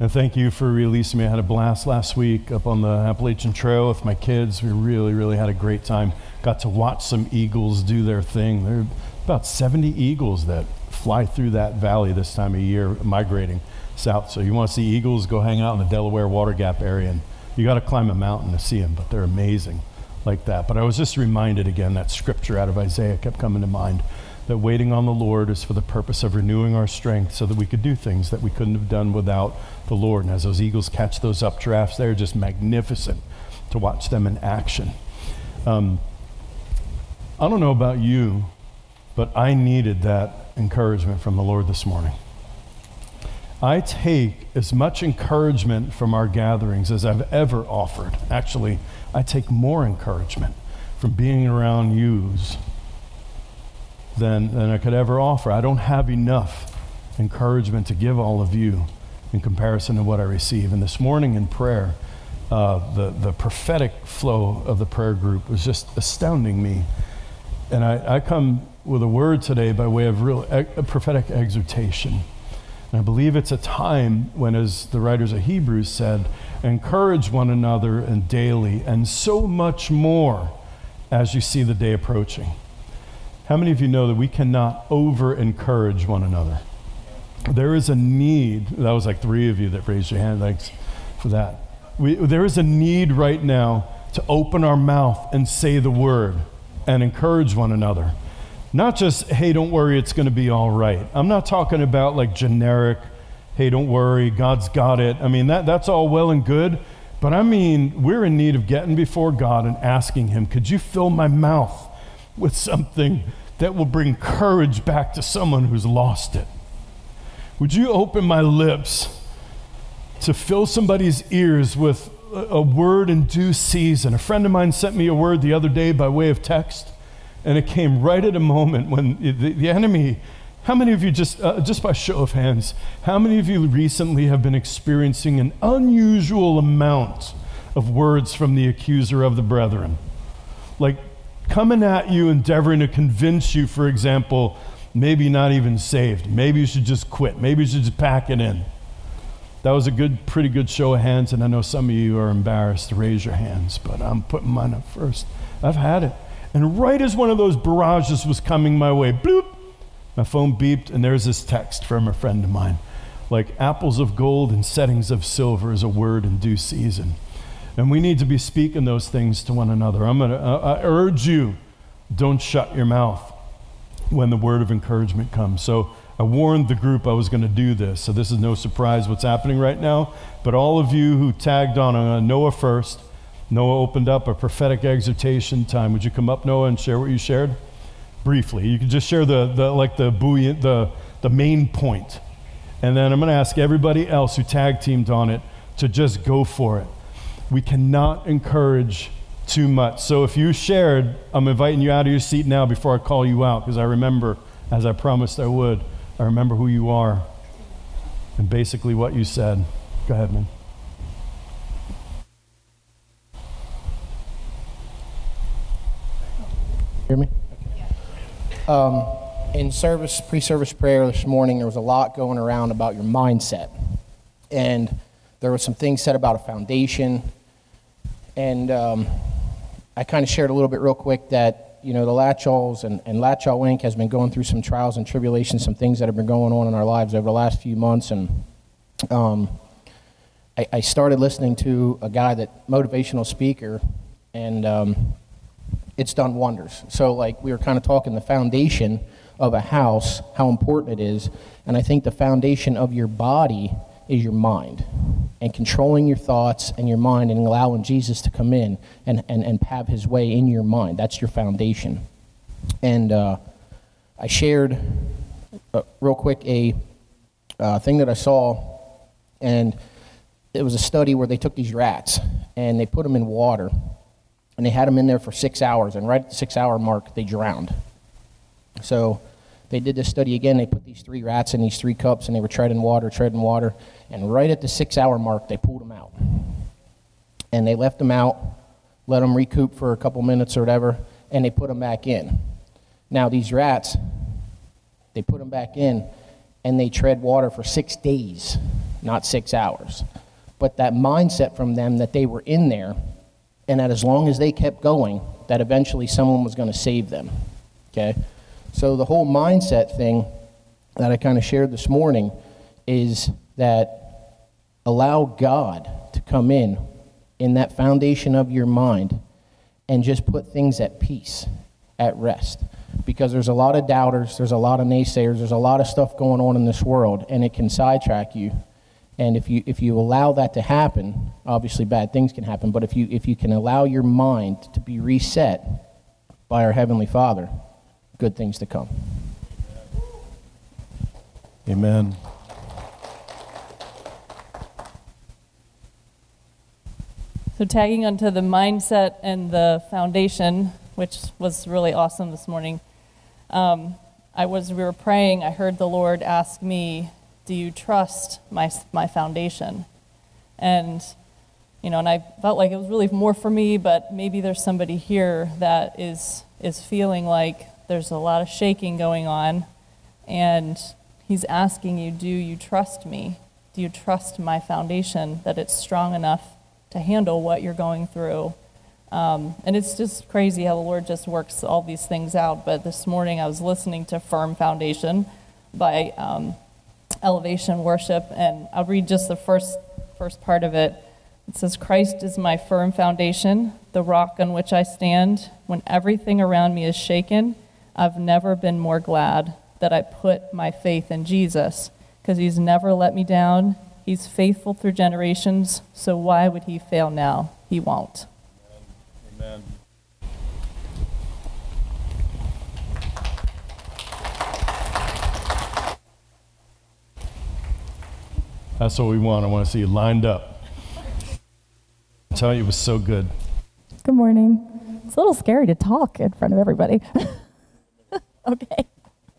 And thank you for releasing me. I had a blast last week up on the Appalachian Trail with my kids. We really, really had a great time. Got to watch some eagles do their thing. There are about 70 eagles that fly through that valley this time of year, migrating south. So you want to see eagles, go hang out in the Delaware Water Gap area. And you got to climb a mountain to see them, but they're amazing like that. But I was just reminded again that scripture out of Isaiah kept coming to mind that waiting on the Lord is for the purpose of renewing our strength so that we could do things that we couldn't have done without the Lord. And as those eagles catch those updrafts, they're just magnificent to watch them in action. Um, I don't know about you, but I needed that encouragement from the Lord this morning. I take as much encouragement from our gatherings as I've ever offered. Actually, I take more encouragement from being around yous than, than I could ever offer. I don't have enough encouragement to give all of you in comparison to what I receive. And this morning in prayer, uh, the, the prophetic flow of the prayer group was just astounding me. And I, I come with a word today by way of real prophetic exhortation. And I believe it's a time when, as the writers of Hebrews said, encourage one another and daily, and so much more as you see the day approaching. How many of you know that we cannot over encourage one another? There is a need. That was like three of you that raised your hand. Thanks for that. We, there is a need right now to open our mouth and say the word and encourage one another. Not just, hey, don't worry, it's going to be all right. I'm not talking about like generic, hey, don't worry, God's got it. I mean, that, that's all well and good. But I mean, we're in need of getting before God and asking Him, could you fill my mouth with something that will bring courage back to someone who's lost it? Would you open my lips to fill somebody's ears with a, word in due season? A friend of mine sent me a word the other day by way of text, and it came right at a moment when the, the enemy. How many of you, just, uh, just by show of hands, how many of you recently have been experiencing an unusual amount of words from the accuser of the brethren? Like coming at you, endeavoring to convince you, for example, maybe not even saved. Maybe you should just quit. Maybe you should just pack it in. That was a good, pretty good show of hands, and I know some of you are embarrassed to raise your hands, but I'm putting mine up first. I've had it. And right as one of those barrages was coming my way, bloop, my phone beeped, and there's this text from a friend of mine. Like apples of gold and settings of silver is a word in due season. And we need to be speaking those things to one another. I'm going to uh, urge you don't shut your mouth when the word of encouragement comes. So I warned the group I was going to do this. So this is no surprise what's happening right now. But all of you who tagged on, to Noah first. Noah opened up a prophetic exhortation time. Would you come up, Noah, and share what you shared? Briefly. You can just share the, the like the buoyant, the, the main point. And then I'm going to ask everybody else who tag teamed on it to just go for it. We cannot encourage too much. So if you shared, I'm inviting you out of your seat now before I call you out because I remember, as I promised I would, I remember who you are and basically what you said. Go ahead, man. Hear me? Um, in service, pre-service prayer this morning, there was a lot going around about your mindset, and there was some things said about a foundation, and um, I kind of shared a little bit real quick that you know the Latchalls and, and Latchall Inc. has been going through some trials and tribulations, some things that have been going on in our lives over the last few months, and um, I, I started listening to a guy that motivational speaker, and um, it's done wonders. So, like, we were kind of talking the foundation of a house, how important it is. And I think the foundation of your body is your mind and controlling your thoughts and your mind and allowing Jesus to come in and, and, and have his way in your mind. That's your foundation. And uh, I shared, uh, real quick, a uh, thing that I saw, and it was a study where they took these rats and they put them in water and they had them in there for six hours, and right at the six hour mark, they drowned. So they did this study again. They put these three rats in these three cups, and they were treading water, treading water, and right at the six hour mark, they pulled them out. And they left them out, let them recoup for a couple minutes or whatever, and they put them back in. Now, these rats, they put them back in, and they tread water for six days not six hours. But that mindset from them that they were in there and that as long as they kept going, that eventually someone was going to save them. Okay? So the whole mindset thing that I kind of shared this morning is that allow God to come in in that foundation of your mind and just put things at peace, at rest. Because there's a lot of doubters, there's a lot of naysayers, there's a lot of stuff going on in this world, and it can sidetrack you. And if you, if you allow that to happen, obviously bad things can happen, but if you, if you can allow your mind to be reset by our Heavenly Father, good things to come. Amen. So, tagging onto the mindset and the foundation, which was really awesome this morning, um, I was we were praying. I heard the Lord ask me, "Do you trust my my foundation?" And you know, and I felt like it was really more for me, but maybe there's somebody here that is is feeling like there's a lot of shaking going on, and He's asking you, "Do you trust me? Do you trust my foundation that it's strong enough?" To handle what you're going through. Um, and it's just crazy how the Lord just works all these things out. But this morning I was listening to Firm Foundation by um, Elevation Worship, and I'll read just the first, first part of it. It says, Christ is my firm foundation, the rock on which I stand. When everything around me is shaken, I've never been more glad that I put my faith in Jesus because he's never let me down. He's faithful through generations, so why would he fail now? He won't. Amen. That's what we want. I want to see you lined up. I tell you, it was so good. Good morning. It's a little scary to talk in front of everybody. okay.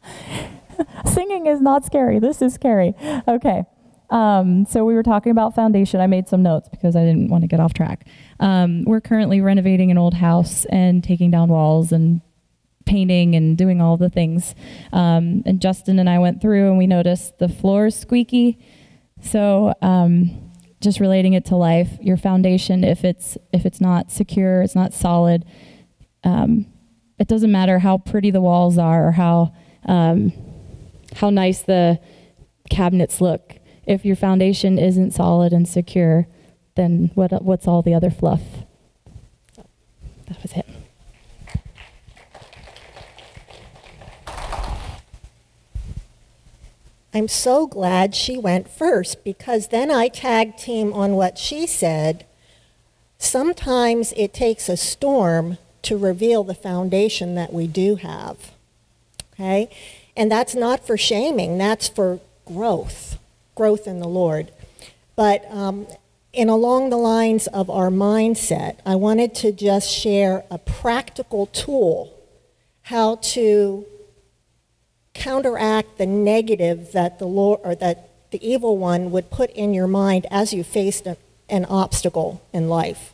Singing is not scary. This is scary. Okay. Um, so we were talking about foundation. I made some notes because I didn't want to get off track. Um, we're currently renovating an old house and taking down walls and painting and doing all the things. Um, and Justin and I went through and we noticed the floor is squeaky. So um, just relating it to life, your foundation, if it's if it's not secure, it's not solid. Um, it doesn't matter how pretty the walls are or how um, how nice the cabinets look if your foundation isn't solid and secure, then what, what's all the other fluff? That was it. I'm so glad she went first because then I tag team on what she said. Sometimes it takes a storm to reveal the foundation that we do have. Okay? And that's not for shaming, that's for growth growth in the Lord. But um, in along the lines of our mindset, I wanted to just share a practical tool how to counteract the negative that the Lord or that the evil one would put in your mind as you faced a, an obstacle in life.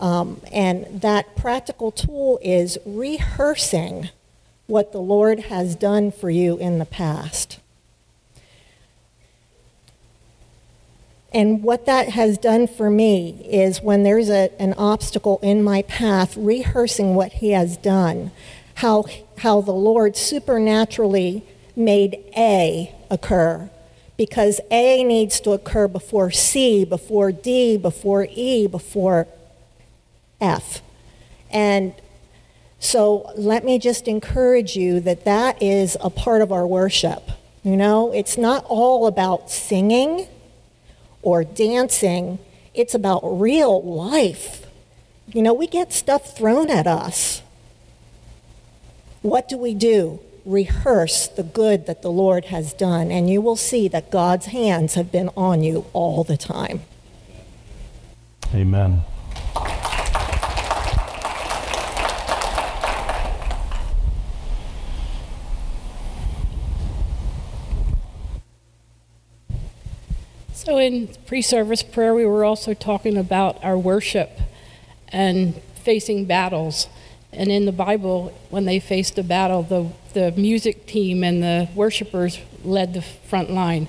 Um, and that practical tool is rehearsing what the Lord has done for you in the past. And what that has done for me is when there's a, an obstacle in my path, rehearsing what He has done, how, how the Lord supernaturally made A occur. Because A needs to occur before C, before D, before E, before F. And so let me just encourage you that that is a part of our worship. You know, it's not all about singing or dancing, it's about real life. You know, we get stuff thrown at us. What do we do? Rehearse the good that the Lord has done, and you will see that God's hands have been on you all the time. Amen. So, in pre service prayer, we were also talking about our worship and facing battles. And in the Bible, when they faced a battle, the, the music team and the worshipers led the front line.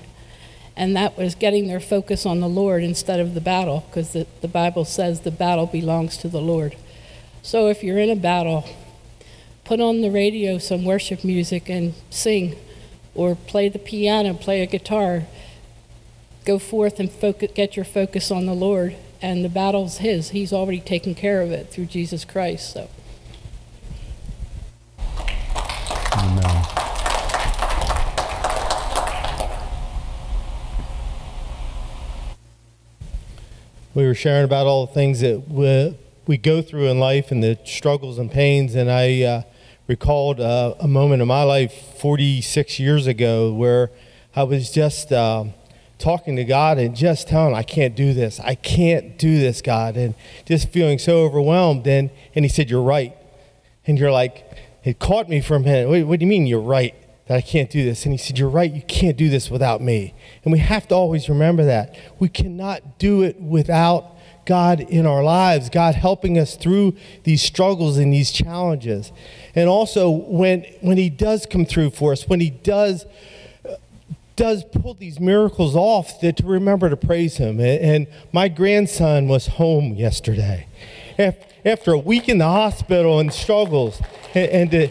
And that was getting their focus on the Lord instead of the battle, because the, the Bible says the battle belongs to the Lord. So if you're in a battle, put on the radio some worship music and sing, or play the piano, play a guitar. Go forth and focus, get your focus on the Lord, and the battle's His. He's already taken care of it through Jesus Christ. So. Amen. we were sharing about all the things that we, we go through in life and the struggles and pains. And I uh, recalled uh, a moment in my life 46 years ago where I was just uh, talking to God and just telling I can't do this. I can't do this, God. And just feeling so overwhelmed. And, and he said, You're right. And you're like, it caught me for a minute. What do you mean you're right? that I can't do this. And he said, You're right, you can't do this without me. And we have to always remember that. We cannot do it without God in our lives, God helping us through these struggles and these challenges. And also when when he does come through for us, when he does does pull these miracles off, that to remember to praise him. And my grandson was home yesterday. After a week in the hospital and struggles, and to,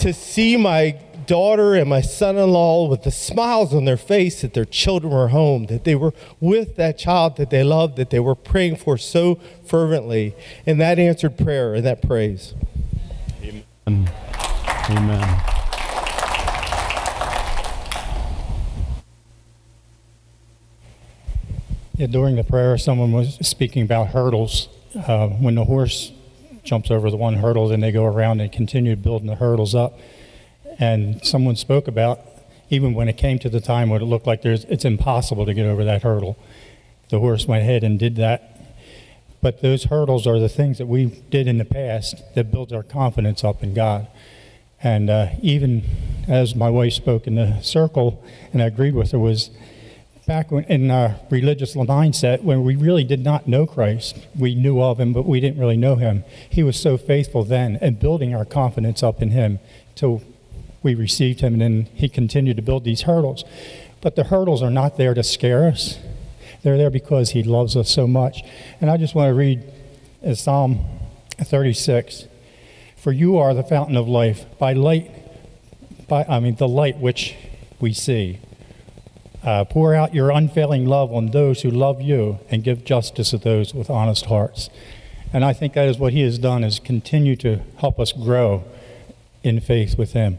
to see my daughter and my son in law with the smiles on their face that their children were home, that they were with that child that they loved, that they were praying for so fervently. And that answered prayer and that praise. Amen. Amen. During the prayer, someone was speaking about hurdles. Uh, when the horse jumps over the one hurdle, then they go around and continue building the hurdles up. And someone spoke about even when it came to the time when it looked like there's, it's impossible to get over that hurdle. The horse went ahead and did that. But those hurdles are the things that we did in the past that builds our confidence up in God. And uh, even as my wife spoke in the circle, and I agreed with her, was back when, in our religious mindset when we really did not know Christ. We knew of him, but we didn't really know him. He was so faithful then, and building our confidence up in him till we received him, and then he continued to build these hurdles. But the hurdles are not there to scare us. They're there because he loves us so much. And I just want to read uh, Psalm 36. For you are the fountain of life, by light, by I mean the light which we see. Uh, pour out your unfailing love on those who love you, and give justice to those with honest hearts. And I think that is what he has done: is continue to help us grow in faith with him.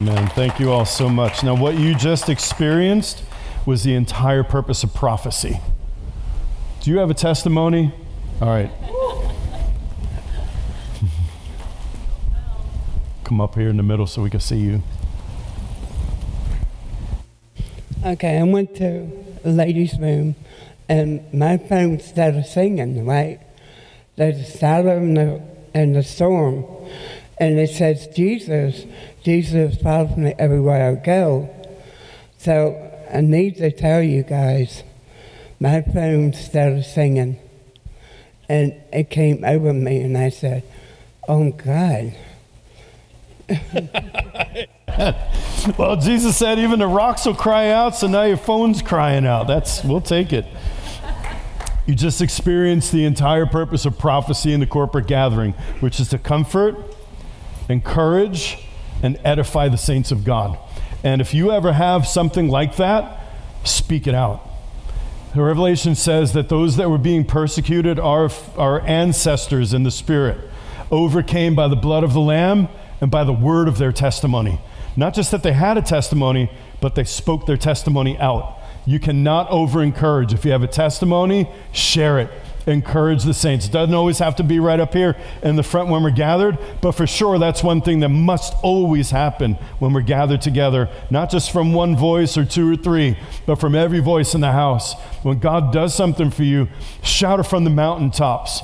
Man, thank you all so much. Now, what you just experienced was the entire purpose of prophecy. Do you have a testimony? All right. Come up here in the middle so we can see you. Okay, I went to a ladies' room and my phone started singing, right? There's a siren in the, in the storm and it says Jesus, Jesus follows me everywhere I go. So I need to tell you guys, my phone started singing, and it came over me, and I said, "Oh God." well, Jesus said, even the rocks will cry out, so now your phone's crying out. That's we'll take it. You just experienced the entire purpose of prophecy in the corporate gathering, which is to comfort, encourage, and edify the saints of God. And if you ever have something like that, speak it out. The Revelation says that those that were being persecuted are our ancestors in the Spirit, overcame by the blood of the Lamb and by the word of their testimony. Not just that they had a testimony, but they spoke their testimony out. You cannot over encourage. If you have a testimony, share it encourage the saints. It doesn't always have to be right up here in the front when we're gathered, but for sure that's one thing that must always happen when we're gathered together, not just from one voice or two or three, but from every voice in the house. When God does something for you, shout it from the mountaintops.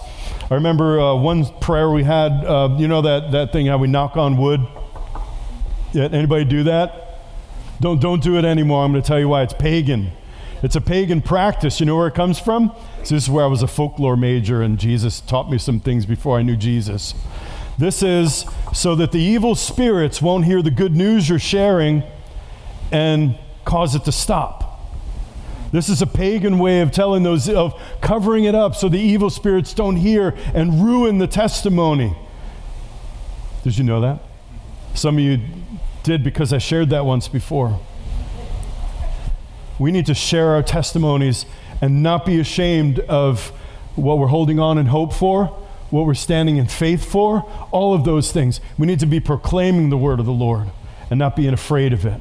I remember uh, one prayer we had, uh, you know that, that thing how we knock on wood? Yeah, anybody do that? Don't, don't do it anymore. I'm going to tell you why. It's pagan. It's a pagan practice. You know where it comes from? So this is where I was a folklore major, and Jesus taught me some things before I knew Jesus. This is so that the evil spirits won't hear the good news you're sharing and cause it to stop. This is a pagan way of telling those, of covering it up so the evil spirits don't hear and ruin the testimony. Did you know that? Some of you did because I shared that once before. We need to share our testimonies and not be ashamed of what we're holding on and hope for, what we're standing in faith for, all of those things. We need to be proclaiming the word of the Lord and not being afraid of it.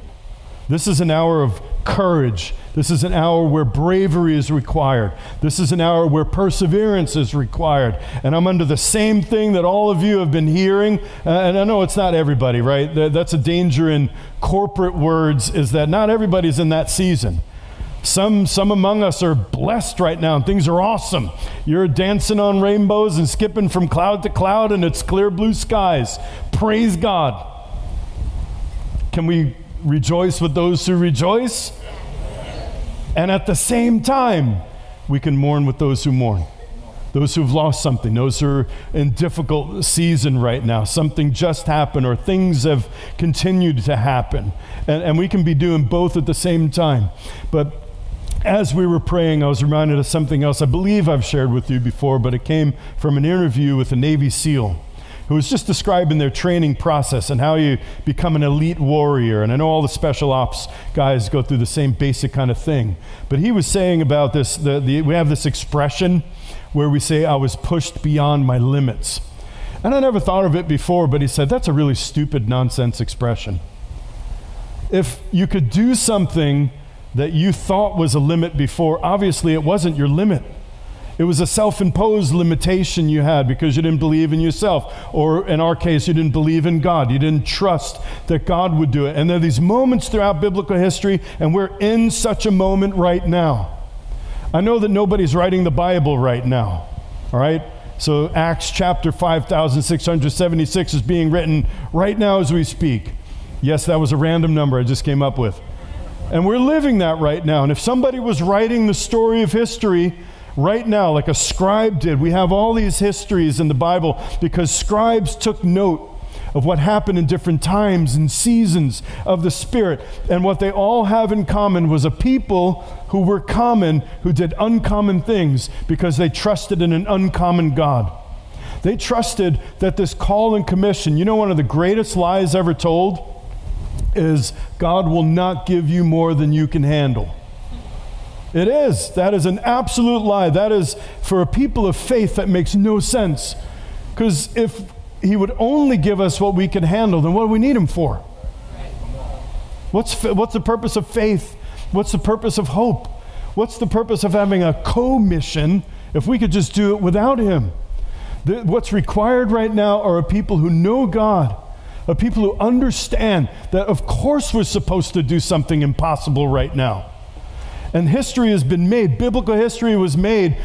This is an hour of courage. This is an hour where bravery is required. This is an hour where perseverance is required. And I'm under the same thing that all of you have been hearing. Uh, and I know it's not everybody, right? That's a danger in corporate words, is that not everybody's in that season. Some, some among us are blessed right now and things are awesome. You're dancing on rainbows and skipping from cloud to cloud and it's clear blue skies. Praise God. Can we rejoice with those who rejoice? And at the same time, we can mourn with those who mourn. Those who've lost something, those who are in difficult season right now, something just happened or things have continued to happen. And, and we can be doing both at the same time. But as we were praying, I was reminded of something else I believe I've shared with you before, but it came from an interview with a Navy SEAL who was just describing their training process and how you become an elite warrior. And I know all the special ops guys go through the same basic kind of thing. But he was saying about this the, the, we have this expression where we say, I was pushed beyond my limits. And I never thought of it before, but he said, that's a really stupid nonsense expression. If you could do something that you thought was a limit before, obviously it wasn't your limit. It was a self imposed limitation you had because you didn't believe in yourself. Or in our case, you didn't believe in God. You didn't trust that God would do it. And there are these moments throughout biblical history, and we're in such a moment right now. I know that nobody's writing the Bible right now, all right? So Acts chapter 5676 is being written right now as we speak. Yes, that was a random number I just came up with. And we're living that right now. And if somebody was writing the story of history, right now, like a scribe did. We have all these histories in the Bible because scribes took note of what happened in different times and seasons of the Spirit. And what they all have in common was a people who were common, who did uncommon things because they trusted in an uncommon God. They trusted that this call and commission, you know, one of the greatest lies ever told is God will not give you more than you can handle. It is. That is an absolute lie. That is, for a people of faith, that makes no sense. Because if He would only give us what we can handle, then what do we need Him for? What's, what's the purpose of faith? What's the purpose of hope? What's the purpose of having a co mission if we could just do it without Him? The, what's required right now are a people who know God, a people who understand that, of course, we're supposed to do something impossible right now. And history has been made. Biblical history was made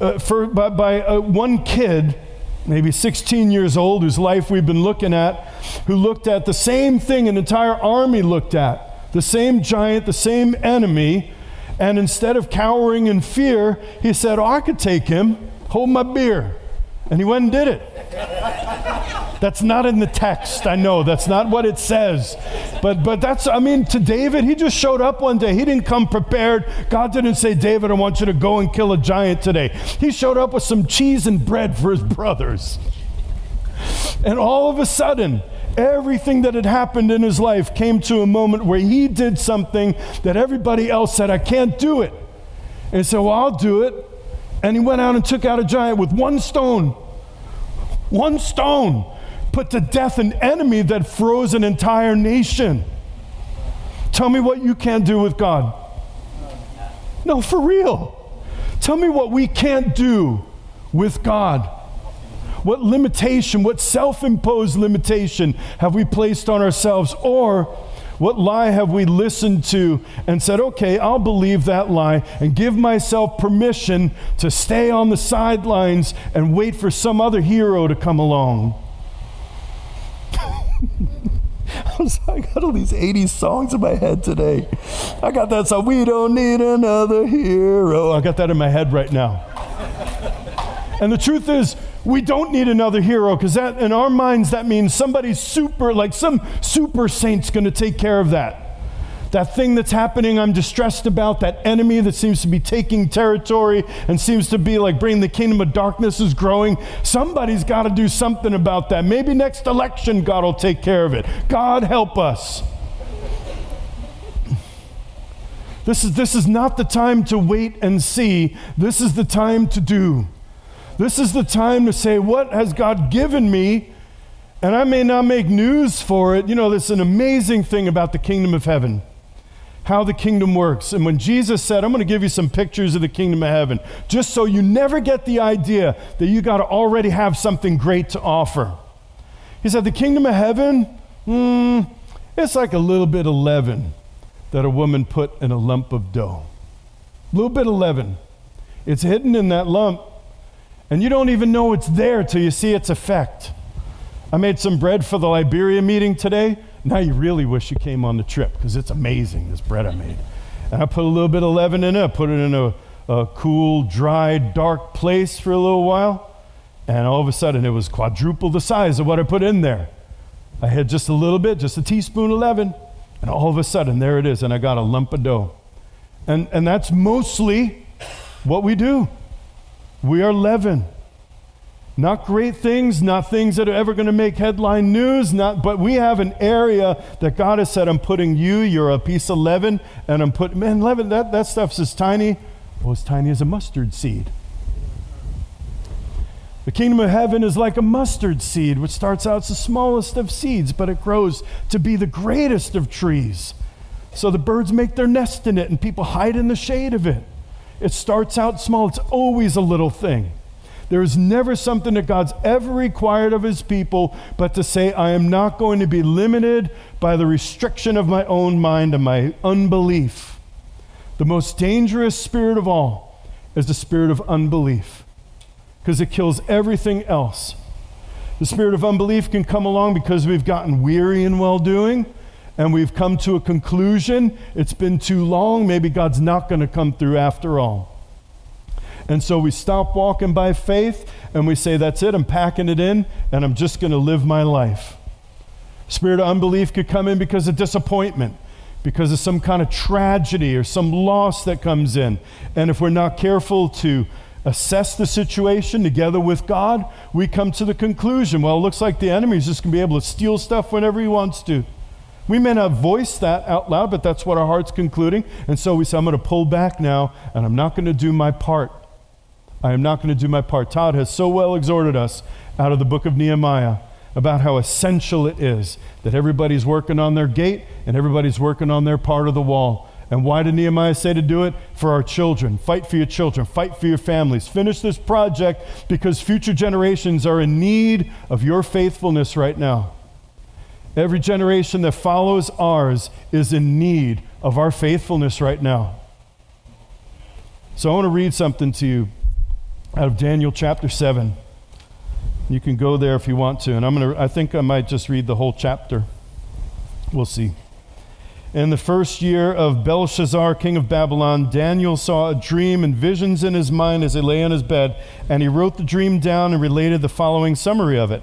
uh, for, by, by uh, one kid, maybe 16 years old, whose life we've been looking at, who looked at the same thing an entire army looked at the same giant, the same enemy. And instead of cowering in fear, he said, Oh, I could take him, hold my beer. And he went and did it. That's not in the text. I know that's not what it says. But but that's I mean to David, he just showed up one day. He didn't come prepared. God didn't say, "David, I want you to go and kill a giant today." He showed up with some cheese and bread for his brothers. And all of a sudden, everything that had happened in his life came to a moment where he did something that everybody else said, I can't do it. And he said, Well, I'll do it. And he went out and took out a giant with one stone. One stone put to death an enemy that froze an entire nation. Tell me what you can't do with God. No, for real. Tell me what we can't do with God. What limitation, what self imposed limitation have we placed on ourselves? Or what lie have we listened to and said, okay, I'll believe that lie and give myself permission to stay on the sidelines and wait for some other hero to come along? I, got all these 80s songs in my head today. I got that song, We Don't Need Another Hero. Oh, I got that in my head right now. and the truth is, we don't need another hero because that in our minds that means somebody super like some super saint's going to take care of that that thing that's happening I'm distressed about, that enemy that seems to be taking territory and seems to be like bringing the kingdom of darkness is growing. Somebody's got to do something about that. Maybe next election, God will take care of it. God help us. This is, this is not the time to wait and see. This is the time to do. This is the time to say, What has God given me? And I may not make news for it. You know, there's an amazing thing about the kingdom of heaven, how the kingdom works. And when Jesus said, I'm going to give you some pictures of the kingdom of heaven, just so you never get the idea that you got to already have something great to offer. He said, The kingdom of heaven, hmm, it's like a little bit of leaven that a woman put in a lump of dough. A little bit of leaven. It's hidden in that lump, and you don't even know it's there till you see its effect. I made some bread for the Liberia meeting today. Now you really wish you came on the trip because it's amazing, this bread I made. And I put a little bit of leaven in it, put it in a, a cool, dry, dark place for a little while, and all of a sudden it was quadruple the size of what I put in there. I had just a little bit, just a teaspoon of leaven. And all of a sudden, there it is, and I got a lump of dough. And, and that's mostly what we do. We are leaven. Not great things, not things that are ever going to make headline news, not, but we have an area that God has said, I'm putting you, you're a piece of leaven, and I'm putting, man, leaven, that, that stuff's as tiny, well, as tiny as a mustard seed. The kingdom of heaven is like a mustard seed, which starts out as the smallest of seeds, but it grows to be the greatest of trees. So the birds make their nest in it, and people hide in the shade of it. It starts out small, it's always a little thing. There is never something that God's ever required of his people but to say, I am not going to be limited by the restriction of my own mind and my unbelief. The most dangerous spirit of all is the spirit of unbelief because it kills everything else. The spirit of unbelief can come along because we've gotten weary in well doing and we've come to a conclusion. It's been too long. Maybe God's not going to come through after all. And so we stop walking by faith and we say, That's it, I'm packing it in and I'm just going to live my life. Spirit of unbelief could come in because of disappointment, because of some kind of tragedy or some loss that comes in. And if we're not careful to assess the situation together with God, we come to the conclusion well, it looks like the enemy is just going to be able to steal stuff whenever he wants to. We may not voice that out loud, but that's what our heart's concluding. And so we say, I'm going to pull back now, and I'm not going to do my part. I am not going to do my part. Todd has so well exhorted us out of the book of Nehemiah about how essential it is that everybody's working on their gate and everybody's working on their part of the wall. And why did Nehemiah say to do it? For our children. Fight for your children. Fight for your families. Finish this project because future generations are in need of your faithfulness right now. Every generation that follows ours is in need of our faithfulness right now. So I want to read something to you out of Daniel chapter 7. You can go there if you want to. And I'm going to I think I might just read the whole chapter. We'll see. In the first year of Belshazzar, king of Babylon, Daniel saw a dream and visions in his mind as he lay on his bed, and he wrote the dream down and related the following summary of it.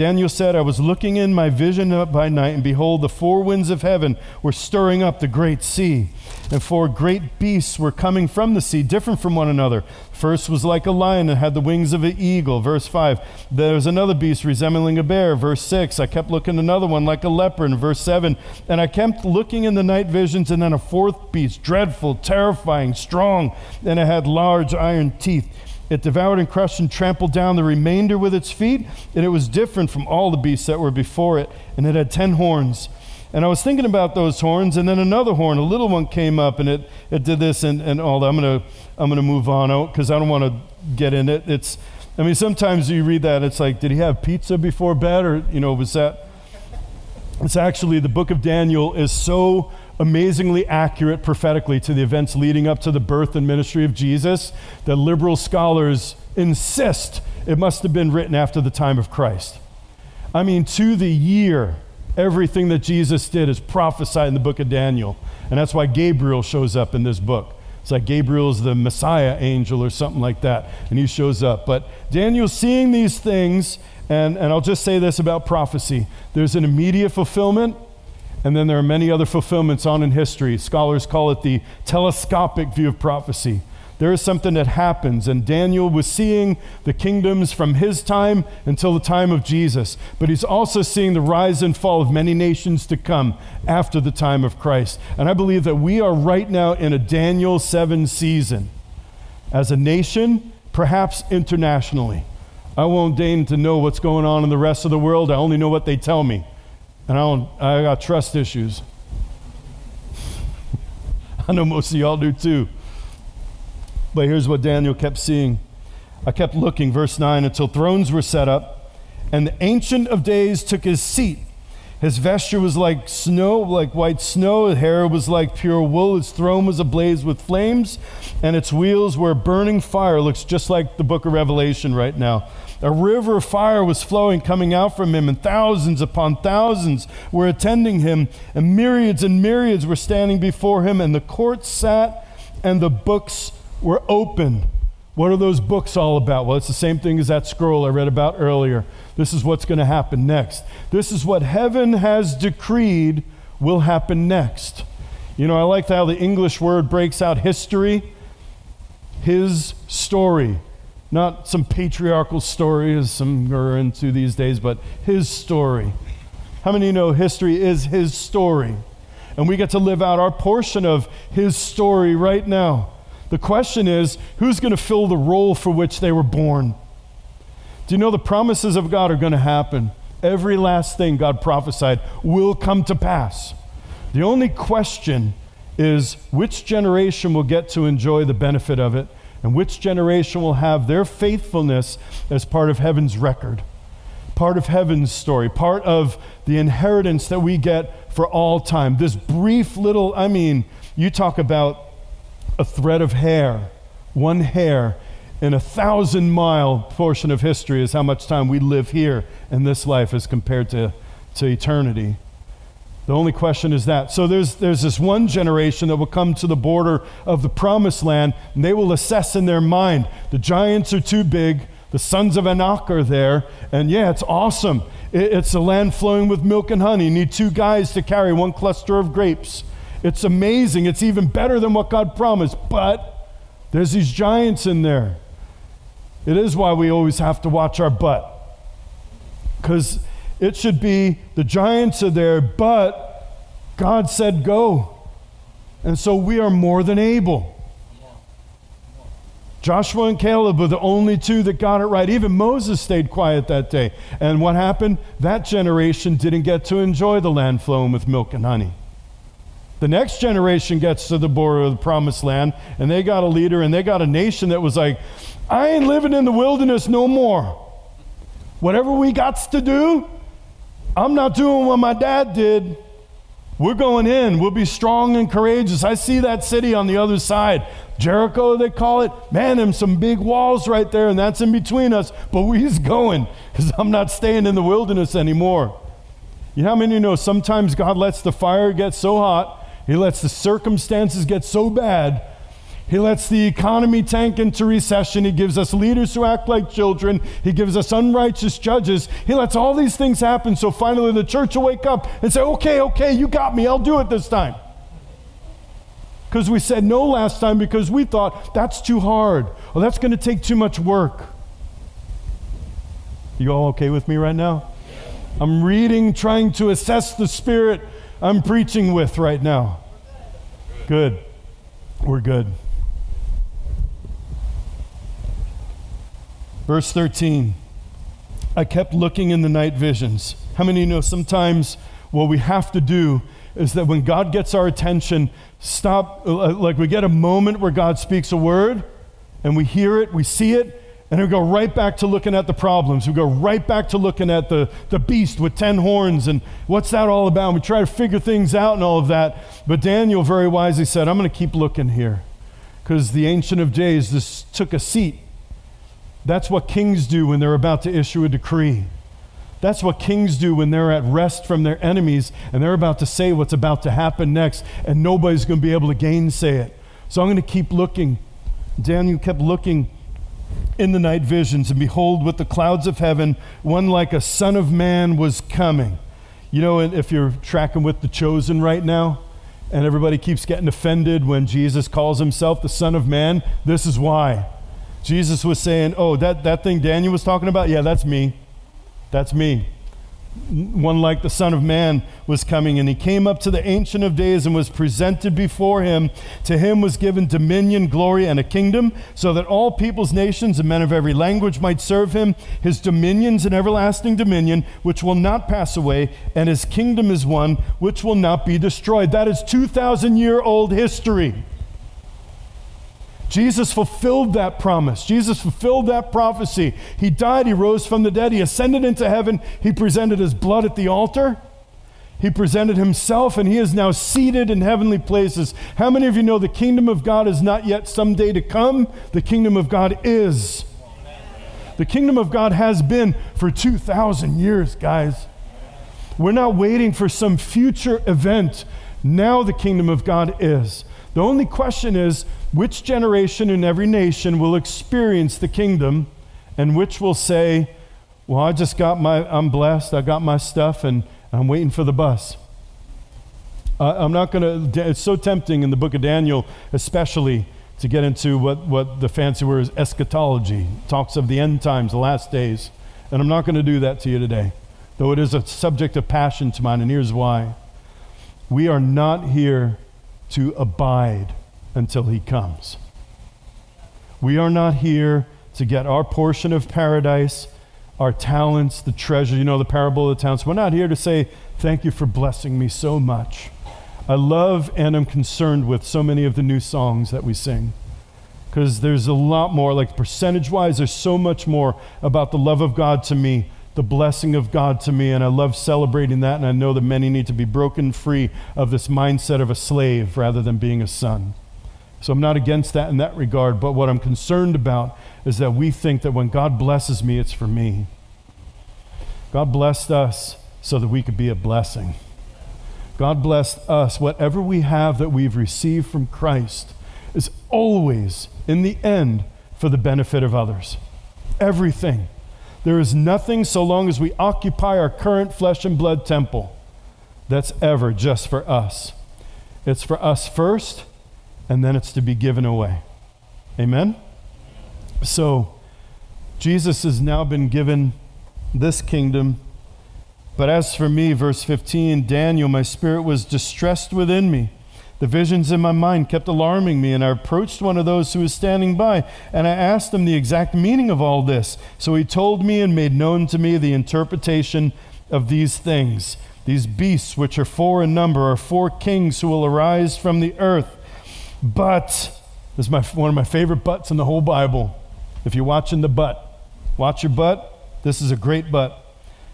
Daniel said, I was looking in my vision by night, and behold, the four winds of heaven were stirring up the great sea. And four great beasts were coming from the sea, different from one another. First was like a lion and had the wings of an eagle. Verse 5. There was another beast resembling a bear. Verse 6. I kept looking another one like a leopard. verse 7. And I kept looking in the night visions, and then a fourth beast, dreadful, terrifying, strong, and it had large iron teeth. It devoured and crushed and trampled down the remainder with its feet, and it was different from all the beasts that were before it, and it had ten horns. And I was thinking about those horns, and then another horn, a little one came up, and it, it did this and, and all that. I'm going to I'm gonna move on because I don't want to get in it. It's, I mean, sometimes you read that, it's like, did he have pizza before bed, or, you know, was that? It's actually, the book of Daniel is so amazingly accurate prophetically to the events leading up to the birth and ministry of Jesus that liberal scholars insist it must have been written after the time of Christ. I mean, to the year, everything that Jesus did is prophesied in the book of Daniel. And that's why Gabriel shows up in this book. It's like Gabriel's the Messiah angel or something like that, and he shows up. But Daniel's seeing these things, and, and I'll just say this about prophecy there's an immediate fulfillment And then there are many other fulfillments on in history. Scholars call it the telescopic view of prophecy. There is something that happens, and Daniel was seeing the kingdoms from his time until the time of Jesus. But he's also seeing the rise and fall of many nations to come after the time of Christ. And I believe that we are right now in a Daniel 7 season as a nation, perhaps internationally. I won't deign to know what's going on in the rest of the world. I only know what they tell me. And I, don't, I got trust issues. I know most of y'all do too. But here's what Daniel kept seeing. I kept looking, verse 9, until thrones were set up, and the Ancient of Days took his seat. His vesture was like snow, like white snow. His hair was like pure wool. His throne was ablaze with flames, and its wheels were burning fire. Looks just like the book of Revelation right now. A river of fire was flowing, coming out from him, and thousands upon thousands were attending him, and myriads and myriads were standing before him, and the court sat, and the books were open. What are those books all about? Well, it's the same thing as that scroll I read about earlier. This is what's going to happen next. This is what heaven has decreed will happen next. You know, I like how the English word breaks out history, his story. Not some patriarchal story as some are into these days, but his story. How many know history is his story? And we get to live out our portion of his story right now. The question is who's going to fill the role for which they were born? Do you know the promises of God are going to happen? Every last thing God prophesied will come to pass. The only question is which generation will get to enjoy the benefit of it and which generation will have their faithfulness as part of heaven's record, part of heaven's story, part of the inheritance that we get for all time. This brief little, I mean, you talk about a thread of hair, one hair in a thousand mile portion of history is how much time we live here in this life as compared to, to eternity. The only question is that. So there's, there's this one generation that will come to the border of the promised land, and they will assess in their mind the giants are too big, the sons of Anak are there, and yeah, it's awesome. It, it's a land flowing with milk and honey. You need two guys to carry one cluster of grapes. It's amazing. It's even better than what God promised, but there's these giants in there. It is why we always have to watch our butt. Because it should be the giants are there, but God said go. And so we are more than able. Joshua and Caleb were the only two that got it right. Even Moses stayed quiet that day. And what happened? That generation didn't get to enjoy the land flowing with milk and honey. The next generation gets to the border of the promised land, and they got a leader and they got a nation that was like, I ain't living in the wilderness no more. Whatever we got to do, I'm not doing what my dad did. We're going in. We'll be strong and courageous. I see that city on the other side. Jericho, they call it. Man, them some big walls right there, and that's in between us. But we's going because I'm not staying in the wilderness anymore. You know how many you know sometimes God lets the fire get so hot, He lets the circumstances get so bad he lets the economy tank into recession. He gives us leaders who act like children. He gives us unrighteous judges. He lets all these things happen so finally the church will wake up and say, okay, okay, you got me. I'll do it this time. Because we said no last time because we thought that's too hard or that's going to take too much work. You all okay with me right now? I'm reading, trying to assess the spirit I'm preaching with right now. Good. We're good. Verse 13 I kept looking in the night visions. How many know sometimes what we have to do is that when God gets our attention, stop, uh, like we get a moment where God speaks a word and we hear it, we see it, and we go right back to looking at the problems. We go right back to looking at the, the beast with 10 horns and what's that all about? We try to figure things out and all of that. But Daniel very wisely said, I'm going to keep looking here because the Ancient of Days just took a seat that's what kings do when they're about to issue a decree. That's what kings do when they're at rest from their enemies and they're about to say what's about to happen next, and nobody's going to be able to gainsay it. So I'm going to keep looking. Daniel kept looking in the night visions, and behold, with the clouds of heaven, one like a son of man was coming. You know, if you're tracking with the chosen right now, and everybody keeps getting offended when Jesus calls himself the Son of Man, this is why. Jesus was saying, Oh, that, that thing Daniel was talking about? Yeah, that's me. That's me one like the Son of Man was coming, and he came up to the Ancient of Days and was presented before him. To him was given dominion, glory, and a kingdom, so that all peoples, nations, and men of every language might serve him. His dominions an everlasting dominion, which will not pass away, and his kingdom is one which will not be destroyed. That is 2,000 year old history. Jesus fulfilled that promise. Jesus fulfilled that prophecy. He died, he rose from the dead, he ascended into heaven, he presented his blood at the altar. He presented himself, and he is now seated in heavenly places. How many of you know the kingdom of God is not yet someday to come? The kingdom of God is. The kingdom of God has been for 2,000 years, guys. We're not waiting for some future event. Now the kingdom of God is. The only question is which generation in every nation will experience the kingdom and which will say, Well, I just got my, I'm blessed, I got my stuff, and I'm waiting for the bus. Uh, I'm not going to, it's so tempting in the book of Daniel, especially, to get into what, what the fancy word is eschatology, talks of the end times, the last days. And I'm not going to do that to you today, though it is a subject of passion to mine, and here's why. We are not here to abide until he comes. We are not here to get our portion of paradise, our talents, the treasure. You know, the parable of the talents. We're not here to say, Thank you for blessing me so much. I love and am concerned with so many of the new songs that we sing. Because there's a lot more, like percentage wise, there's so much more about the love of God to me the blessing of God to me, and I love celebrating that. And I know that many need to be broken free of this mindset of a slave rather than being a son. So I'm not against that in that regard, but what I'm concerned about is that we think that when God blesses me, it's for me. God blessed us so that we could be a blessing. God blessed us. Whatever we have that we've received from Christ is always, in the end, for the benefit of others. Everything. There is nothing, so long as we occupy our current flesh and blood temple, that's ever just for us. It's for us first, and then it's to be given away. Amen? So, Jesus has now been given this kingdom. But as for me, verse 15, Daniel, my spirit was distressed within me the visions in my mind kept alarming me, and I approached one of those who was standing by, and I asked him the exact meaning of all this. So he told me and made known to me the interpretation of these things. These beasts, which are four in number, are four kings who will arise from the earth. But, this is my, one of my favorite buts in the whole Bible. If you're watching the butt, watch your butt. This is a great butt.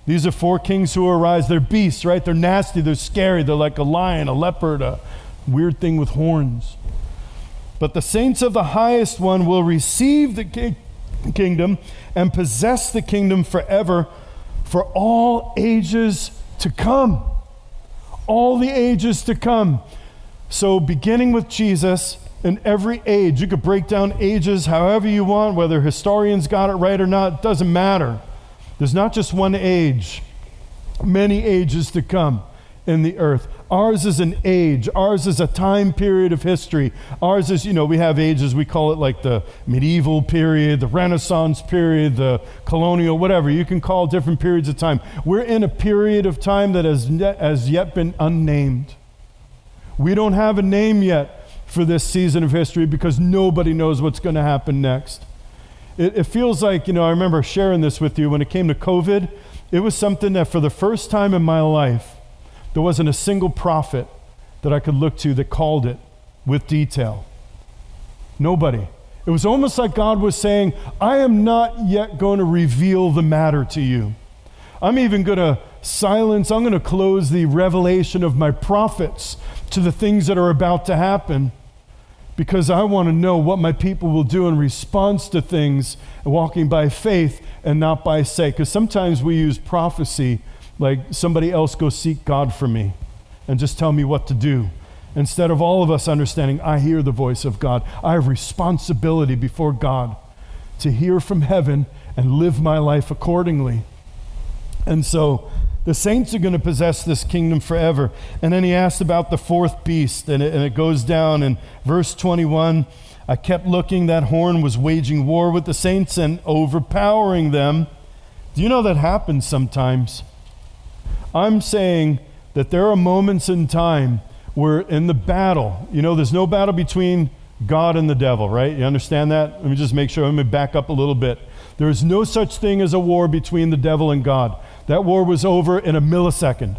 These are four kings who arise. They're beasts, right? They're nasty. They're scary. They're like a lion, a leopard, a, weird thing with horns. But the saints of the highest one will receive the ki- kingdom and possess the kingdom forever for all ages to come. All the ages to come. So, beginning with Jesus, in every age, you could break down ages however you want, whether historians got it right or not, doesn't matter. There's not just one age, many ages to come in the earth. Ours is an age. Ours is a time period of history. Ours is, you know, we have ages, we call it like the medieval period, the Renaissance period, the colonial, whatever. You can call different periods of time. We're in a period of time that has, has yet been unnamed. We don't have a name yet for this season of history because nobody knows what's going to happen next. It, it feels like, you know, I remember sharing this with you when it came to COVID. It was something that for the first time in my life, there wasn't a single prophet that I could look to that called it with detail. Nobody. It was almost like God was saying, I am not yet going to reveal the matter to you. I'm even going to silence, I'm going to close the revelation of my prophets to the things that are about to happen because I want to know what my people will do in response to things, walking by faith and not by sight. Because sometimes we use prophecy like somebody else go seek God for me and just tell me what to do. Instead of all of us understanding, I hear the voice of God. I have responsibility before God to hear from heaven and live my life accordingly. And so The saints are going to possess this kingdom forever. And then he asked about the fourth beast, and it, and it goes down in verse 21. I kept looking, that horn was waging war with the saints and overpowering them. Do you know that happens sometimes? I'm saying that there are moments in time where in the battle, you know, there's no battle between God and the devil, right? You understand that? Let me just make sure, let me back up a little bit. There is no such thing as a war between the devil and God. That war was over in a millisecond.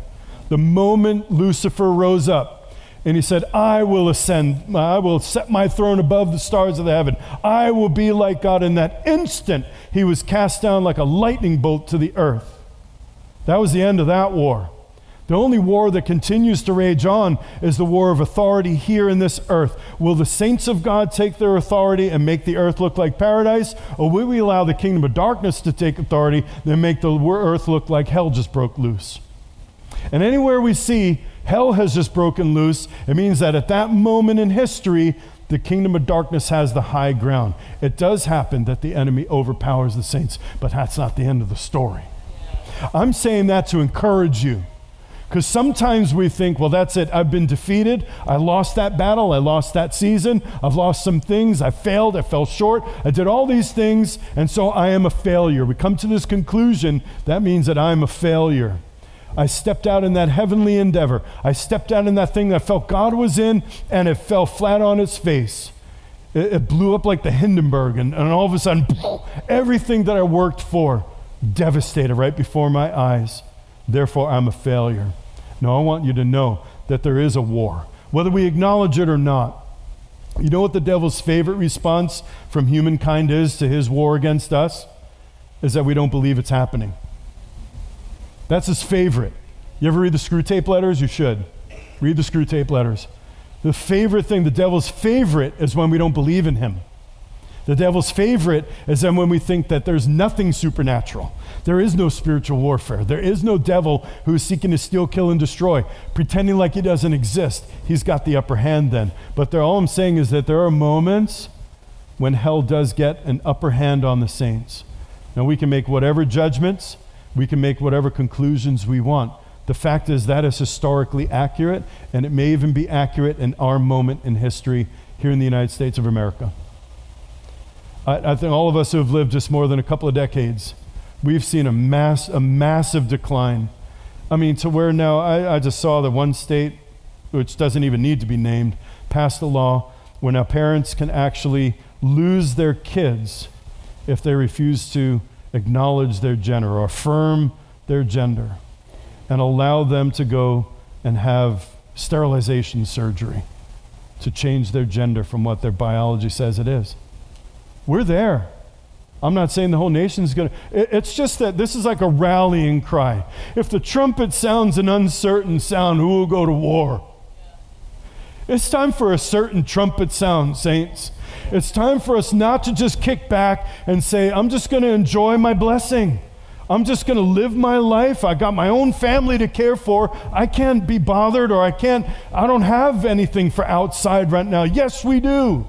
The moment Lucifer rose up and he said, I will ascend, I will set my throne above the stars of the heaven, I will be like God. In that instant, he was cast down like a lightning bolt to the earth. That was the end of that war. The only war that continues to rage on is the war of authority here in this earth. Will the saints of God take their authority and make the earth look like paradise? Or will we allow the kingdom of darkness to take authority and make the earth look like hell just broke loose? And anywhere we see hell has just broken loose, it means that at that moment in history, the kingdom of darkness has the high ground. It does happen that the enemy overpowers the saints, but that's not the end of the story. I'm saying that to encourage you. Because sometimes we think, well, that's it. I've been defeated. I lost that battle. I lost that season. I've lost some things. I failed. I fell short. I did all these things. And so I am a failure. We come to this conclusion that means that I'm a failure. I stepped out in that heavenly endeavor. I stepped out in that thing that I felt God was in, and it fell flat on its face. It, it blew up like the Hindenburg, and, and all of a sudden, everything that I worked for devastated right before my eyes. Therefore, I'm a failure. No, I want you to know that there is a war, whether we acknowledge it or not. You know what the devil's favorite response from humankind is to his war against us? Is that we don't believe it's happening. That's his favorite. You ever read the Screwtape letters? You should. Read the Screwtape letters. The favorite thing, the devil's favorite, is when we don't believe in him. The devil's favorite is then when we think that there's nothing supernatural. There is no spiritual warfare. There is no devil who is seeking to steal, kill, and destroy, pretending like he doesn't exist. He's got the upper hand then. But all I'm saying is that there are moments when hell does get an upper hand on the saints. Now, we can make whatever judgments, we can make whatever conclusions we want. The fact is, that is historically accurate, and it may even be accurate in our moment in history here in the United States of America. I, I think all of us who have lived just more than a couple of decades, we've seen a, mass, a massive decline. I mean, to where now, I, I just saw that one state, which doesn't even need to be named, passed a law where now parents can actually lose their kids if they refuse to acknowledge their gender or affirm their gender and allow them to go and have sterilization surgery to change their gender from what their biology says it is. We're there. I'm not saying the whole nation is going to. It's just that this is like a rallying cry. If the trumpet sounds an uncertain sound, who will go to war? It's time for a certain trumpet sound, saints. It's time for us not to just kick back and say, I'm just going to enjoy my blessing. I'm just going to live my life. I got my own family to care for. I can't be bothered or I can't, I don't have anything for outside right now. Yes, we do.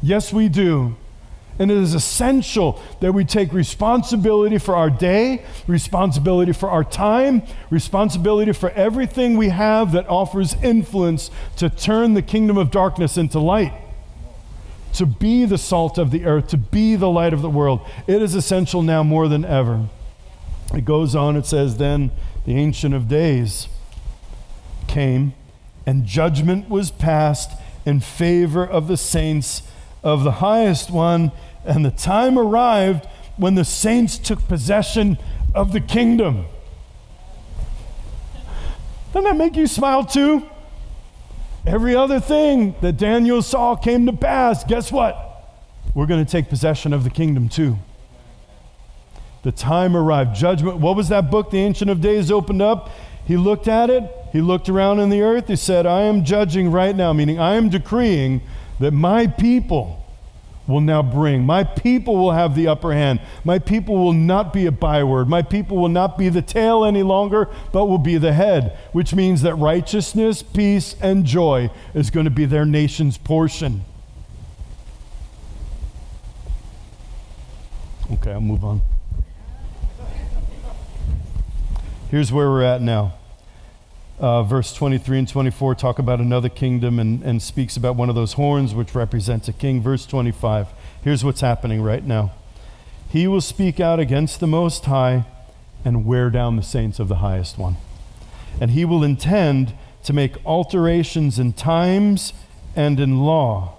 Yes, we do. And it is essential that we take responsibility for our day, responsibility for our time, responsibility for everything we have that offers influence to turn the kingdom of darkness into light, to be the salt of the earth, to be the light of the world. It is essential now more than ever. It goes on, it says, Then the Ancient of Days came, and judgment was passed in favor of the saints of the highest one and the time arrived when the saints took possession of the kingdom. Doesn't that make you smile too? Every other thing that Daniel saw came to pass. Guess what? We're going to take possession of the kingdom too. The time arrived. Judgment. What was that book the Ancient of Days opened up? He looked at it. He looked around in the earth. He said, I am judging right now, meaning I am decreeing that my people will now bring. My people will have the upper hand. My people will not be a byword. My people will not be the tail any longer, but will be the head, which means that righteousness, peace, and joy is going to be their nation's portion. Okay, I'll move on. Here's where we're at now. Uh, verse 23 and 24 talk about another kingdom and, and speaks about one of those horns which represents a king. Verse 25. Here's what's happening right now. He will speak out against the Most High and wear down the saints of the highest one. And he will intend to make alterations in times and in law.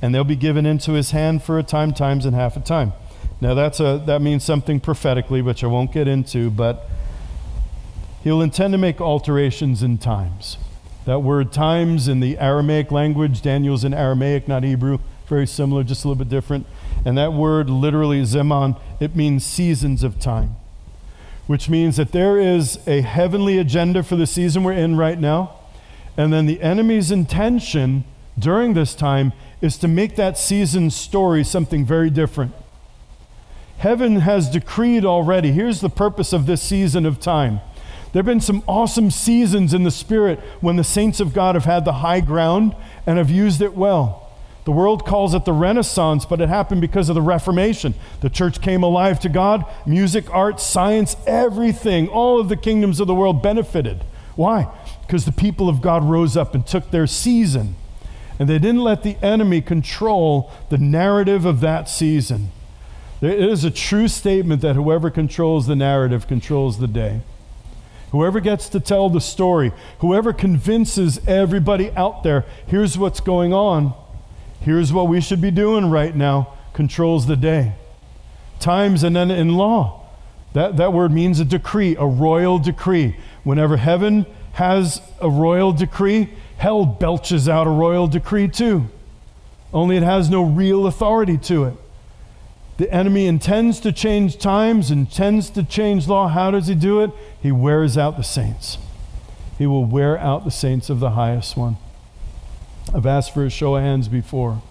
And they'll be given into his hand for a time, times, and half a time. Now that's a that means something prophetically, which I won't get into, but he'll intend to make alterations in times. That word times in the Aramaic language, Daniel's in Aramaic, not Hebrew, very similar, just a little bit different. And that word literally zeman, it means seasons of time. Which means that there is a heavenly agenda for the season we're in right now. And then the enemy's intention during this time is to make that season's story something very different. Heaven has decreed already. Here's the purpose of this season of time. There have been some awesome seasons in the Spirit when the saints of God have had the high ground and have used it well. The world calls it the Renaissance, but it happened because of the Reformation. The church came alive to God. Music, art, science, everything, all of the kingdoms of the world benefited. Why? Because the people of God rose up and took their season. And they didn't let the enemy control the narrative of that season. It is a true statement that whoever controls the narrative controls the day. Whoever gets to tell the story, whoever convinces everybody out there, here's what's going on, here's what we should be doing right now, controls the day. Times and then in law. That, that word means a decree, a royal decree. Whenever heaven has a royal decree, hell belches out a royal decree too. Only it has no real authority to it. The enemy intends to change times, intends to change law. How does he do it? He wears out the saints. He will wear out the saints of the highest one. I've asked for a show of hands before,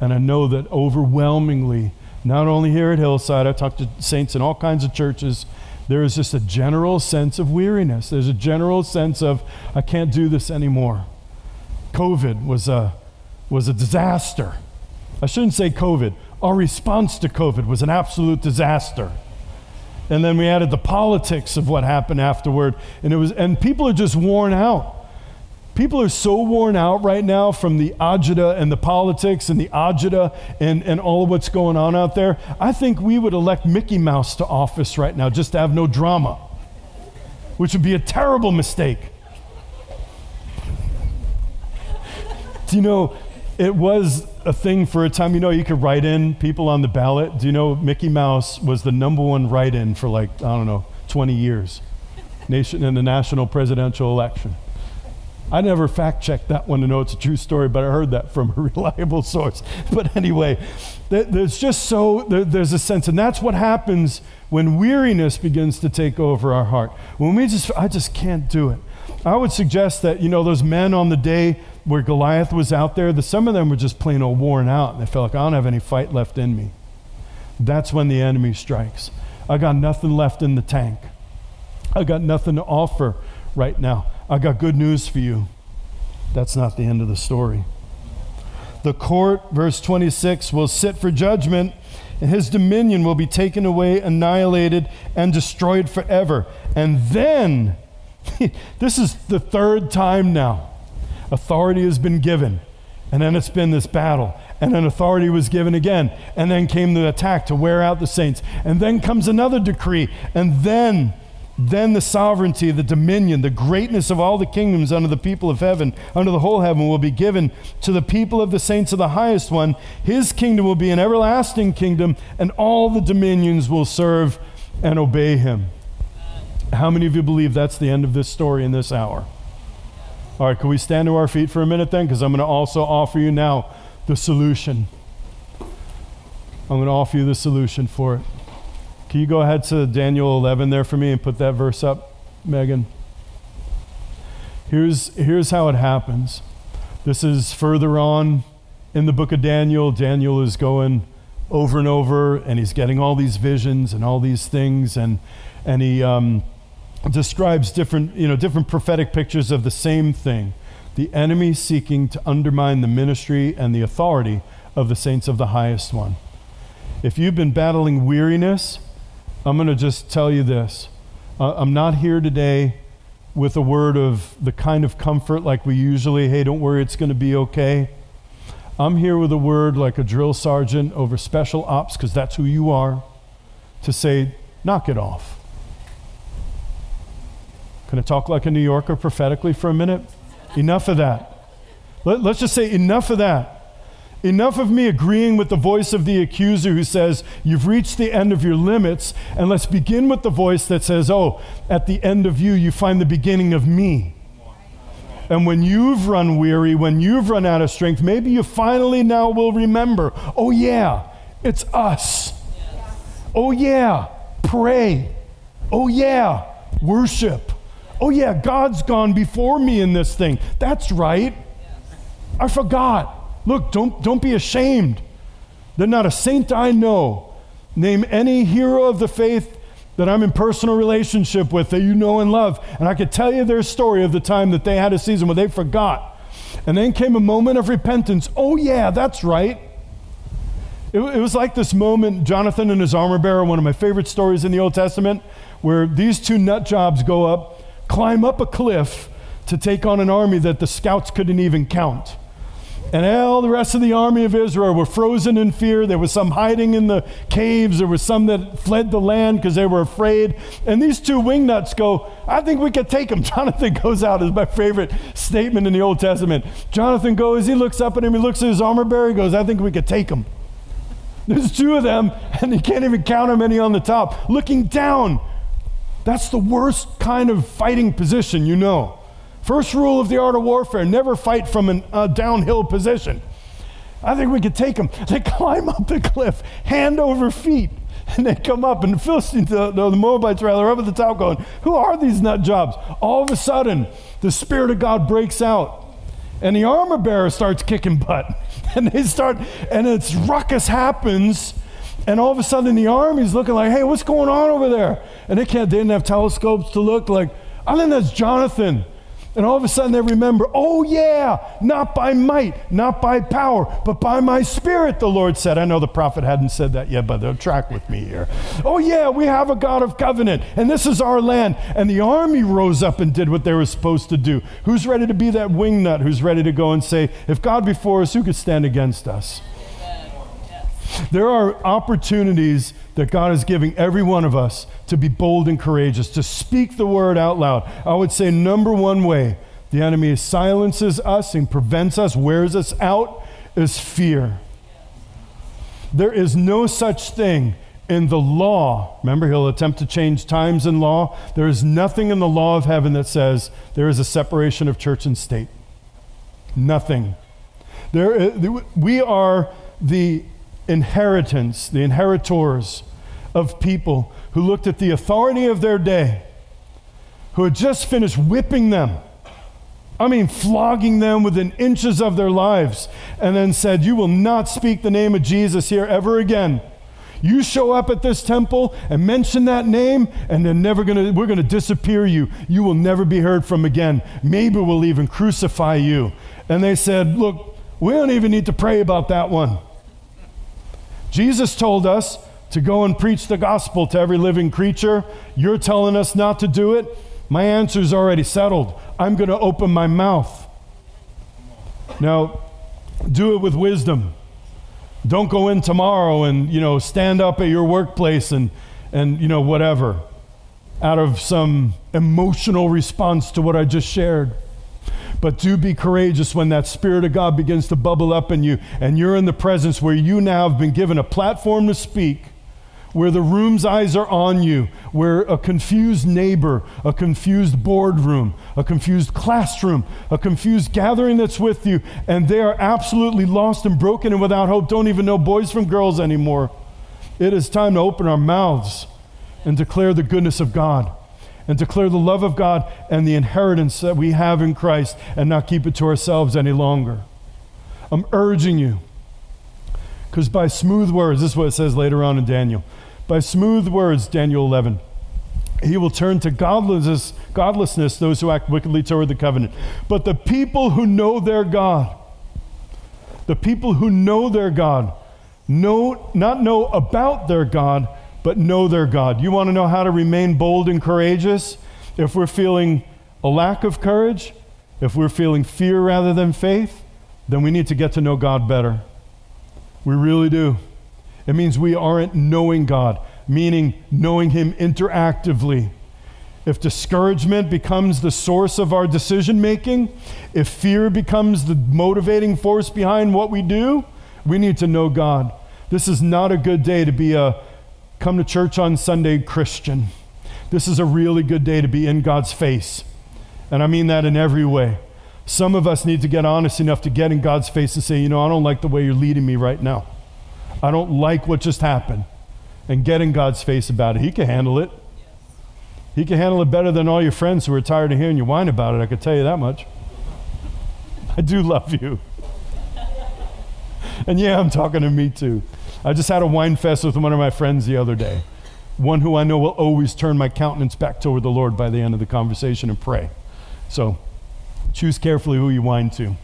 and I know that overwhelmingly, not only here at Hillside, I talked to saints in all kinds of churches, there is just a general sense of weariness. There's a general sense of, I can't do this anymore. COVID was a, was a disaster. I shouldn't say COVID our response to COVID was an absolute disaster. And then we added the politics of what happened afterward. And it was and people are just worn out. People are so worn out right now from the agita and the politics and the agita and, and all of what's going on out there. I think we would elect Mickey Mouse to office right now just to have no drama, which would be a terrible mistake. Do you know, it was a thing for a time. You know, you could write in people on the ballot. Do you know Mickey Mouse was the number one write in for like, I don't know, 20 years nation in the national presidential election? I never fact checked that one to know it's a true story, but I heard that from a reliable source. But anyway, there's just so, there's a sense, and that's what happens when weariness begins to take over our heart. When we just, I just can't do it. I would suggest that, you know, those men on the day where Goliath was out there, the, some of them were just plain old worn out. And they felt like, I don't have any fight left in me. That's when the enemy strikes. I got nothing left in the tank. I got nothing to offer right now. I got good news for you. That's not the end of the story. The court, verse 26, will sit for judgment, and his dominion will be taken away, annihilated, and destroyed forever. And then, this is the third time now authority has been given. And then it's been this battle. And then authority was given again. And then came the attack to wear out the saints. And then comes another decree. And then, then the sovereignty, the dominion, the greatness of all the kingdoms under the people of heaven, under the whole heaven, will be given to the people of the saints of the highest one. His kingdom will be an everlasting kingdom, and all the dominions will serve and obey him. How many of you believe that's the end of this story in this hour? All right, can we stand to our feet for a minute then? Because I'm going to also offer you now the solution. I'm going to offer you the solution for it. Can you go ahead to Daniel 11 there for me and put that verse up, Megan? Here's, here's how it happens. This is further on in the book of Daniel. Daniel is going over and over, and he's getting all these visions and all these things, and, and he. Um, describes different, you know, different prophetic pictures of the same thing the enemy seeking to undermine the ministry and the authority of the saints of the highest one. If you've been battling weariness, I'm going to just tell you this Uh, I'm not here today with a word of the kind of comfort like we usually, hey, don't worry, it's going to be okay. I'm here with a word like a drill sergeant over special ops, because that's who you are, to say, knock it off. Can I talk like a New Yorker prophetically for a minute? Enough of that. Let, let's just say, enough of that. Enough of me agreeing with the voice of the accuser who says, You've reached the end of your limits, and let's begin with the voice that says, Oh, at the end of you, you find the beginning of me. And when you've run weary, when you've run out of strength, maybe you finally now will remember, Oh, yeah, it's us. Oh, yeah, pray. Oh, yeah, worship. Oh, yeah, God's gone before me in this thing. That's right. I forgot. Look, don't, don't be ashamed. There's not a saint I know. Name any hero of the faith that I'm in personal relationship with that you know and love. And I could tell you their story of the time that they had a season where they forgot. And then came a moment of repentance. Oh, yeah, that's right. It, it was like this moment, Jonathan and his armor bearer, one of my favorite stories in the Old Testament, where these two nut jobs go up, climb up a cliff to take on an army that the scouts couldn't even count. And all the rest of the army of Israel were frozen in fear. There was some hiding in the caves. There was some that fled the land because they were afraid. And these two wingnuts go, I think we could take them. Jonathan goes out, is my favorite statement in the Old Testament. Jonathan goes, he looks up at him, he looks at his armor bearer, he goes, I think we could take them. There's two of them, and you can't even count how many on the top. Looking down, that's the worst kind of fighting position, you know. First rule of the art of warfare never fight from a uh, downhill position. I think we could take them. They climb up the cliff, hand over feet, and they come up, and the Philistines, the, the Moabites rather, up at the top going, Who are these nut jobs? All of a sudden, the Spirit of God breaks out, and the armor bearer starts kicking butt. And they start, and it's ruckus happens. And all of a sudden, the army's looking like, hey, what's going on over there? And they can't, they didn't have telescopes to look like, I think that's Jonathan. And all of a sudden they remember, oh, yeah, not by might, not by power, but by my spirit, the Lord said. I know the prophet hadn't said that yet, but they'll track with me here. Oh, yeah, we have a God of covenant, and this is our land. And the army rose up and did what they were supposed to do. Who's ready to be that wingnut who's ready to go and say, if God before us, who could stand against us? There are opportunities that God is giving every one of us to be bold and courageous, to speak the word out loud. I would say, number one way the enemy silences us and prevents us, wears us out, is fear. There is no such thing in the law. Remember, he'll attempt to change times in law. There is nothing in the law of heaven that says there is a separation of church and state. Nothing. There, we are the inheritance, the inheritors of people who looked at the authority of their day, who had just finished whipping them. I mean, flogging them within inches of their lives, and then said, You will not speak the name of Jesus here ever again. You show up at this temple and mention that name, and they're never gonna, we're gonna disappear you. You will never be heard from again. Maybe we'll even crucify you. And they said, Look, we don't even need to pray about that one. Jesus told us to go and preach the gospel to every living creature. You're telling us not to do it. My answer's already settled. I'm going to open my mouth. Now, do it with wisdom. Don't go in tomorrow and, you know, stand up at your workplace and, and you know, whatever, out of some emotional response to what I just shared. But do be courageous when that Spirit of God begins to bubble up in you and you're in the presence where you now have been given a platform to speak, where the room's eyes are on you, where a confused neighbor, a confused boardroom, a confused classroom, a confused gathering that's with you, and they are absolutely lost and broken and without hope, don't even know boys from girls anymore. It is time to open our mouths and declare the goodness of God and declare the love of God and the inheritance that we have in Christ and not keep it to ourselves any longer. I'm urging you, because by smooth words, this is what it says later on in Daniel. By smooth words, Daniel 11, he will turn to godlessness, godlessness those who act wickedly toward the covenant. But the people who know their God, the people who know their God, know, not know about their God, but know their God. You want to know how to remain bold and courageous? If we're feeling a lack of courage, if we're feeling fear rather than faith, then we need to get to know God better. We really do. It means we aren't knowing God, meaning knowing Him interactively. If discouragement becomes the source of our decision making, if fear becomes the motivating force behind what we do, we need to know God. This is not a good day to be a come to church on Sunday Christian. This is a really good day to be in God's face. And I mean that in every way. Some of us need to get honest enough to get in God's face and say, you know, I don't like the way you're leading me right now. I don't like what just happened. And get in God's face about it. He can handle it. He can handle it better than all your friends who are tired of hearing you whine about it. I can tell you that much. I do love you. and yeah, I'm talking to me too. I just had a whine fest with one of my friends the other day, one who I know will always turn my countenance back toward the Lord by the end of the conversation and pray. So choose carefully who you whine to.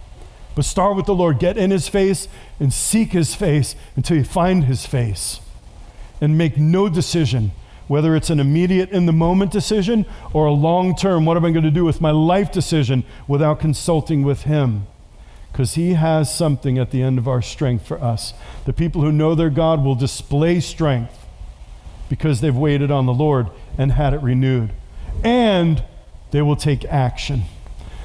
But start with the Lord. Get in his face and seek his face until you find his face. And make no decision, whether it's an immediate, in the moment decision or a long term, what am I going to do with my life decision, without consulting with him. Because he has something at the end of our strength for us. The people who know their God will display strength because they've waited on the Lord and had it renewed. And they will take action.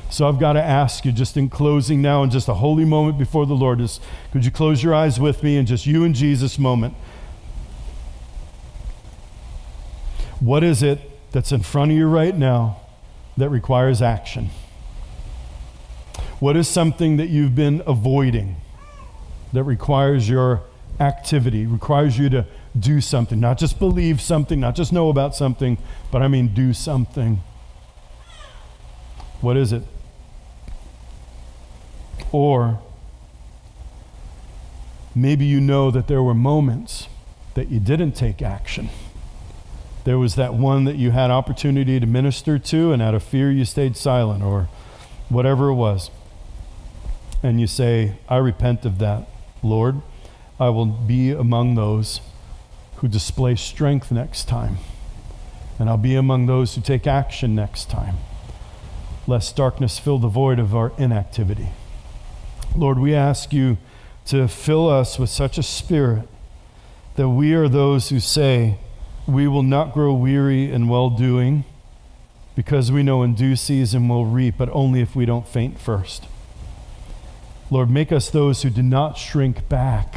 So I've got to ask you, just in closing now, in just a holy moment before the Lord, is could you close your eyes with me in just you and Jesus moment? What is it that's in front of you right now that requires action? What is something that you've been avoiding that requires your activity, requires you to do something, not just believe something, not just know about something, but I mean do something? What is it? Or maybe you know that there were moments that you didn't take action. There was that one that you had opportunity to minister to, and out of fear you stayed silent, or whatever it was. And you say, I repent of that, Lord. I will be among those who display strength next time. And I'll be among those who take action next time, lest darkness fill the void of our inactivity. Lord, we ask you to fill us with such a spirit that we are those who say, We will not grow weary in well doing, because we know in due season we'll reap, but only if we don't faint first. Lord, make us those who do not shrink back.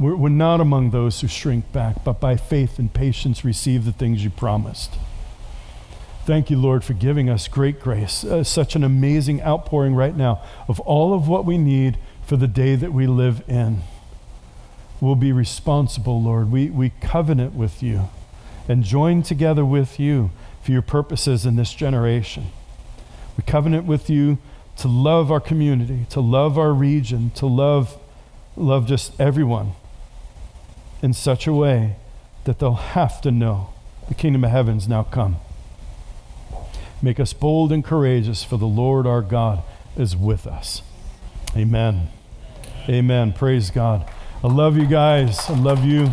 We're, we're not among those who shrink back, but by faith and patience receive the things you promised. Thank you, Lord, for giving us great grace, uh, such an amazing outpouring right now of all of what we need for the day that we live in. We'll be responsible, Lord. We, we covenant with you and join together with you for your purposes in this generation. We covenant with you to love our community, to love our region, to love, love just everyone in such a way that they'll have to know the kingdom of heaven's now come. Make us bold and courageous, for the Lord our God is with us. Amen. Amen. Praise God. I love you guys. I love you.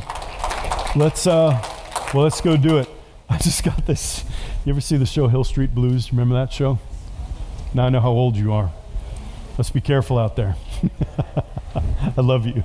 Let's uh well let's go do it. I just got this. You ever see the show Hill Street Blues? Remember that show? Now I know how old you are. Let's be careful out there. I love you.